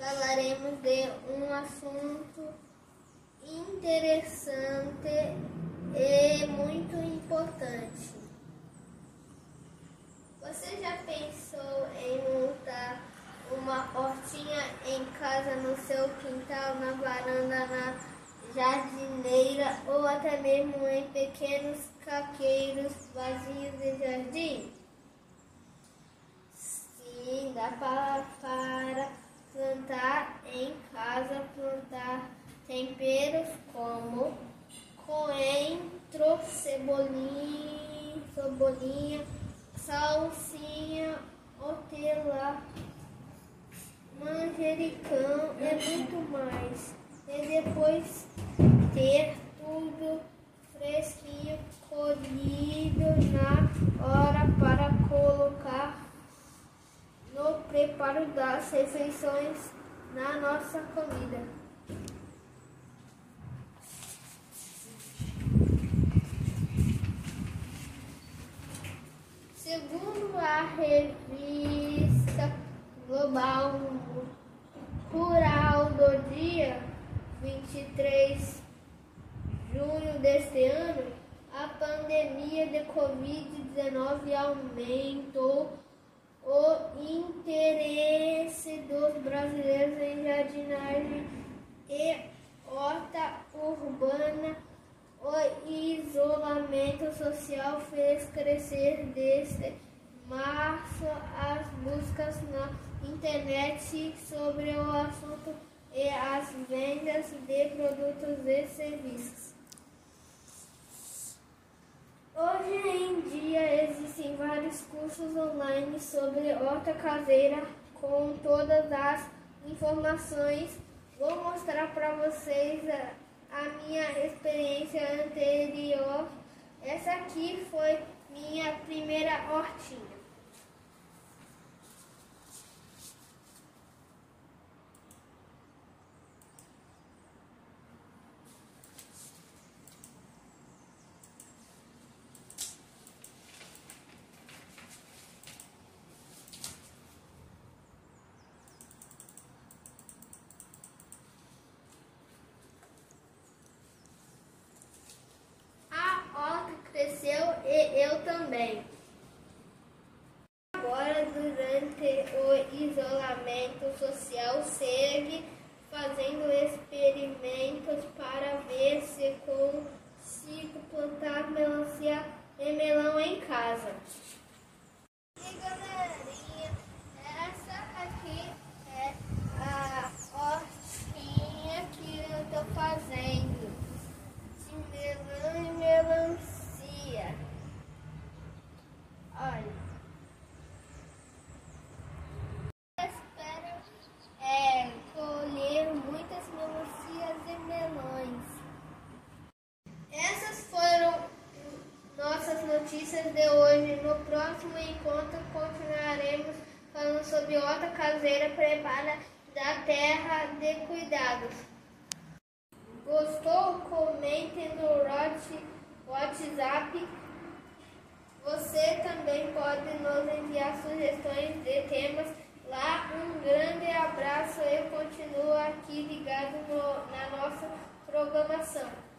falaremos de um assunto interessante e muito importante. Você já pensou em montar uma hortinha em casa, no seu quintal, na varanda, na jardineira ou até mesmo em pequenos caqueiros vazios de jardim? Sim, dá para, para plantar em casa, plantar temperos como coentro, cebolinha, cebolinha salsinha, hortelã, manjericão e muito mais. E depois ter tudo fresquinho, colhido na hora para colocar no preparo das refeições na nossa comida. Segundo a revista Global Rural do dia 23 de junho deste ano, a pandemia de Covid-19 aumentou jardinagem e horta urbana o isolamento social fez crescer desde março as buscas na internet sobre o assunto e as vendas de produtos e serviços. Hoje em dia existem vários cursos online sobre horta caseira com todas as informações. Vou mostrar para vocês a minha experiência anterior. Essa aqui foi minha primeira hortinha. eu também. Agora, durante o isolamento social, segue fazendo experimentos para ver se consigo plantar melancia e melão em casa. E galerinha, essa aqui é a hortinha que eu tô fazendo de melão e melancia. Olha. espero é, colher muitas melancias e melões. Essas foram nossas notícias de hoje. No próximo encontro continuaremos falando sobre outra caseira prepara da terra de cuidados. Gostou? Comente no WhatsApp você também pode nos enviar sugestões de temas lá. Um grande abraço e continua aqui ligado no, na nossa programação.